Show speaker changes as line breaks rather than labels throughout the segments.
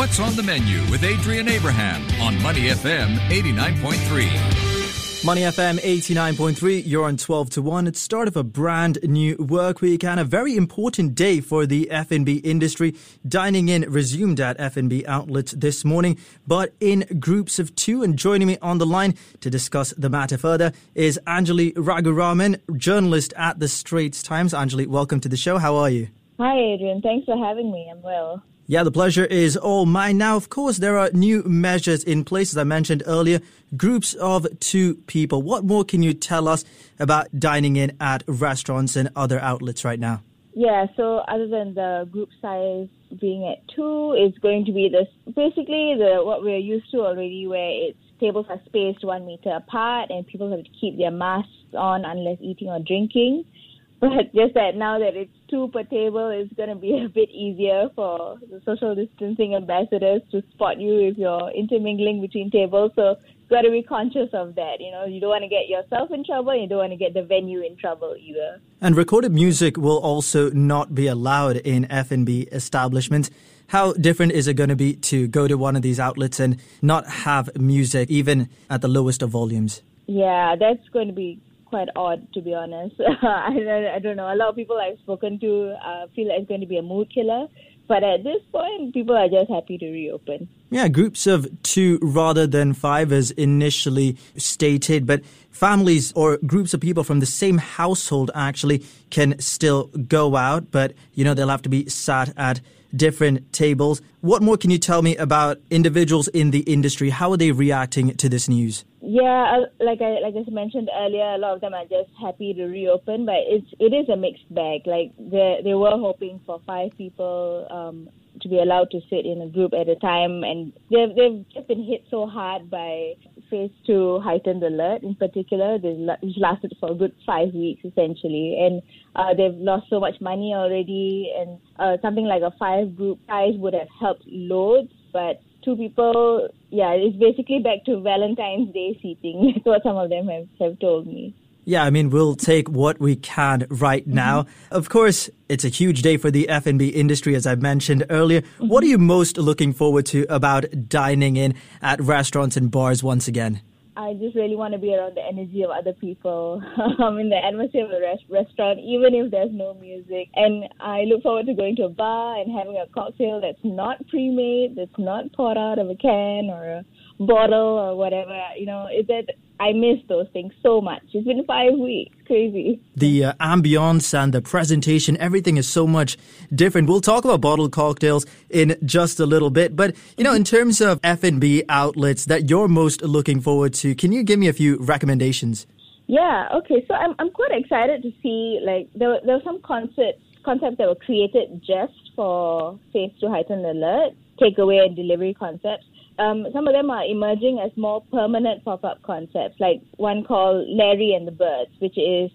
What's on the menu with Adrian Abraham on Money FM 89.3.
Money FM 89.3, you're on 12 to 1. It's start of a brand new work week and a very important day for the F&B industry. Dining in resumed at F&B outlets this morning, but in groups of two. And joining me on the line to discuss the matter further is Anjali Raghuraman, journalist at the Straits Times. Anjali, welcome to the show. How are you?
Hi, Adrian. Thanks for having me. I'm well.
Yeah, the pleasure is all mine. Now, of course, there are new measures in place, as I mentioned earlier. Groups of two people. What more can you tell us about dining in at restaurants and other outlets right now?
Yeah, so other than the group size being at two, it's going to be this basically the what we're used to already, where it's tables are spaced one meter apart and people have to keep their masks on unless eating or drinking. But just that now that it's two per table, it's going to be a bit easier for the social distancing ambassadors to spot you if you're intermingling between tables. So you've got to be conscious of that. You know, you don't want to get yourself in trouble. You don't want to get the venue in trouble either.
And recorded music will also not be allowed in F&B establishments. How different is it going to be to go to one of these outlets and not have music even at the lowest of volumes?
Yeah, that's going to be quite odd, to be honest. I, I don't know. A lot of people I've spoken to uh, feel like it's going to be a mood killer. But at this point, people are just happy to reopen.
Yeah, groups of two rather than five as initially stated, but families or groups of people from the same household actually can still go out, but you know, they'll have to be sat at different tables. What more can you tell me about individuals in the industry? How are they reacting to this news?
Yeah, like I like I mentioned earlier, a lot of them are just happy to reopen, but it's it is a mixed bag. Like they they were hoping for five people um, to be allowed to sit in a group at a time, and they've they've just been hit so hard by phase two heightened alert in particular. It's lasted for a good five weeks essentially, and uh, they've lost so much money already. And uh, something like a five group size would have helped loads, but two people, yeah, it's basically back to Valentine's Day seating. That's what some of them have, have told me.
Yeah, I mean, we'll take what we can right mm-hmm. now. Mm-hmm. Of course, it's a huge day for the F&B industry, as I mentioned earlier. Mm-hmm. What are you most looking forward to about dining in at restaurants and bars once again?
I just really want to be around the energy of other people, um, in the atmosphere of a res- restaurant, even if there's no music. And I look forward to going to a bar and having a cocktail that's not pre-made, that's not poured out of a can or a bottle or whatever. You know, is it, that I miss those things so much. It's been five weeks. Crazy.
The uh, ambience and the presentation, everything is so much different. We'll talk about bottled cocktails in just a little bit. But, you know, in terms of F&B outlets that you're most looking forward to, can you give me a few recommendations?
Yeah, okay. So I'm, I'm quite excited to see, like, there, were, there were some concepts, concepts that were created just for Phase Two Heightened Alert, takeaway and delivery concepts um, some of them are emerging as more permanent pop-up concepts, like one called Larry and the Birds, which is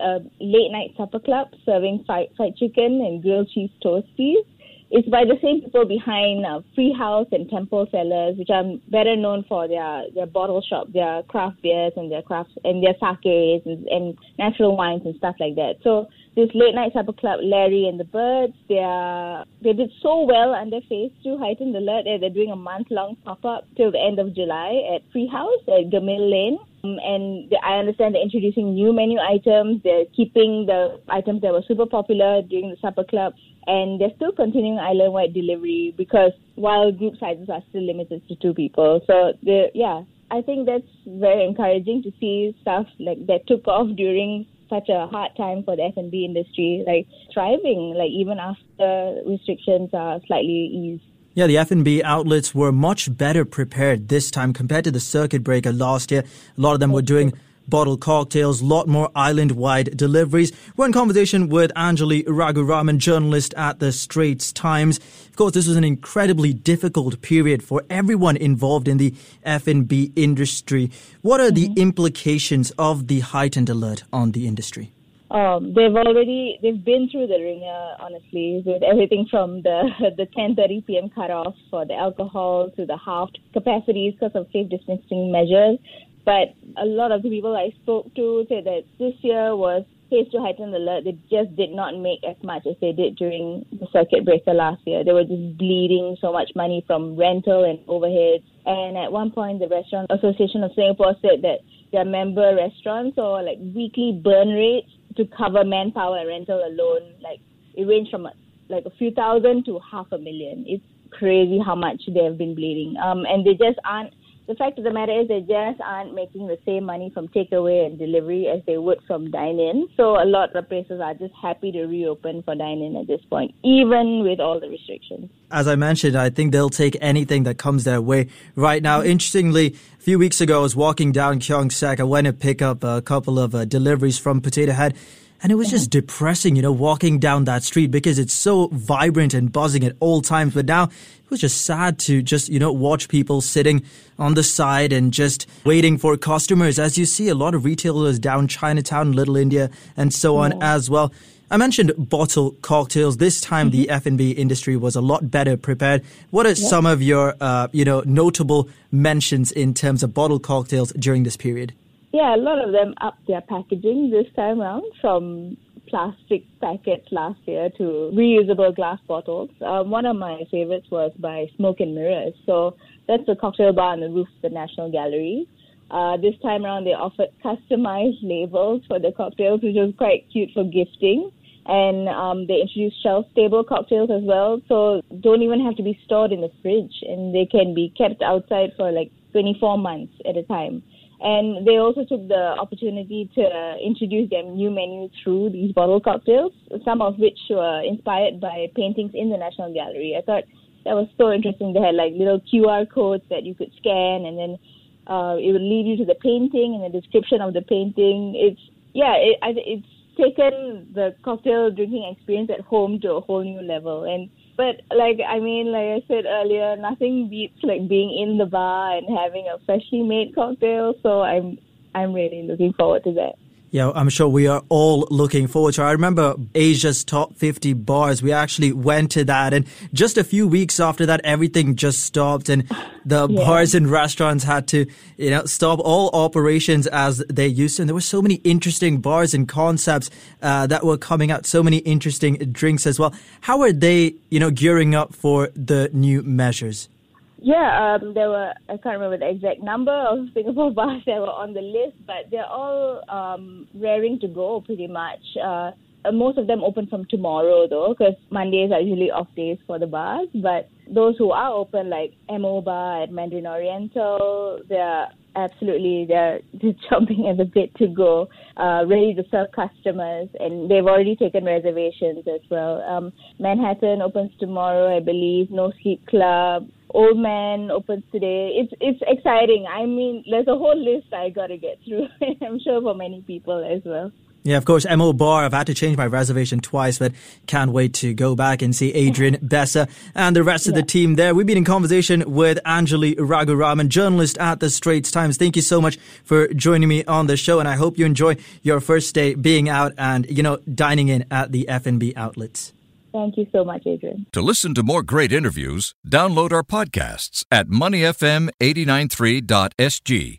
a late night supper club serving fried, fried chicken and grilled cheese toasties. It's by the same people behind uh, Free House and Temple Cellars, which are better known for their, their bottle shop, their craft beers and their craft and their sakes and, and natural wines and stuff like that. So this late night supper club, Larry and the Birds. They are they did so well under Phase Two Heightened Alert. They're, they're doing a month long pop up till the end of July at Free House at Gemmill Lane. Um, and I understand they're introducing new menu items. They're keeping the items that were super popular during the supper club, and they're still continuing island-wide delivery because while group sizes are still limited to two people. So yeah, I think that's very encouraging to see stuff like that took off during such a hard time for the F&B industry, like thriving, like even after restrictions are slightly eased.
Yeah, the F&B outlets were much better prepared this time compared to the circuit breaker last year. A lot of them were doing bottled cocktails, a lot more island-wide deliveries. We're in conversation with Anjali Raghuraman, journalist at the Straits Times. Of course, this was an incredibly difficult period for everyone involved in the F&B industry. What are mm-hmm. the implications of the heightened alert on the industry?
Um, they've already they've been through the ringer, honestly, with everything from the the 10:30 p.m. cutoff for the alcohol to the halved capacities because of safe distancing measures but a lot of the people I spoke to said that this year was phase two heightened alert, they just did not make as much as they did during the circuit breaker last year. They were just bleeding so much money from rental and overheads. And at one point, the Restaurant Association of Singapore said that their member restaurants or like weekly burn rates to cover manpower and rental alone, like it ranged from like a few thousand to half a million. It's crazy how much they have been bleeding. Um, and they just aren't the fact of the matter is they just aren't making the same money from takeaway and delivery as they would from dine-in. So a lot of places are just happy to reopen for dine-in at this point, even with all the restrictions.
As I mentioned, I think they'll take anything that comes their way right now. Interestingly, a few weeks ago, I was walking down Keong Saik. I went to pick up a couple of uh, deliveries from Potato Head. And it was just depressing, you know, walking down that street because it's so vibrant and buzzing at all times. But now it was just sad to just, you know, watch people sitting on the side and just waiting for customers. As you see, a lot of retailers down Chinatown, Little India, and so on as well. I mentioned bottle cocktails. This time, mm-hmm. the F&B industry was a lot better prepared. What are some of your, uh, you know, notable mentions in terms of bottle cocktails during this period?
Yeah, a lot of them upped their packaging this time around from plastic packets last year to reusable glass bottles. Um, one of my favorites was by Smoke and Mirrors. So that's a cocktail bar on the roof of the National Gallery. Uh, this time around, they offered customized labels for the cocktails, which was quite cute for gifting. And um, they introduced shelf stable cocktails as well, so don't even have to be stored in the fridge, and they can be kept outside for like 24 months at a time. And they also took the opportunity to introduce their new menu through these bottle cocktails, some of which were inspired by paintings in the National Gallery. I thought that was so interesting. They had like little QR codes that you could scan, and then uh, it would lead you to the painting and the description of the painting. It's yeah, it, it's taken the cocktail drinking experience at home to a whole new level, and but like I mean, like I said earlier, nothing beats like being in the bar and having a freshly made cocktail. So I'm I'm really looking forward to that.
Yeah, I'm sure we are all looking forward to it. I remember Asia's top 50 bars. We actually went to that. And just a few weeks after that, everything just stopped and the yeah. bars and restaurants had to, you know, stop all operations as they used to. And there were so many interesting bars and concepts uh, that were coming out, so many interesting drinks as well. How are they, you know, gearing up for the new measures?
Yeah, um, there were, I can't remember the exact number of Singapore bars that were on the list, but they're all um, raring to go pretty much. Uh, most of them open from tomorrow though, because Mondays are usually off days for the bars. But those who are open, like MO Bar at Mandarin Oriental, they're absolutely they're, jumping at the bit to go, uh, ready to serve customers, and they've already taken reservations as well. Um, Manhattan opens tomorrow, I believe. No Sleep Club, Old Man opens today. It's it's exciting. I mean, there's a whole list I got to get through. I'm sure for many people as well.
Yeah, of course, MO Bar. I've had to change my reservation twice, but can't wait to go back and see Adrian Besa and the rest of the team there. We've been in conversation with Anjali Raghuraman, journalist at the Straits Times. Thank you so much for joining me on the show, and I hope you enjoy your first day being out and, you know, dining in at the F&B outlets.
Thank you so much, Adrian.
To listen to more great interviews, download our podcasts at moneyfm893.sg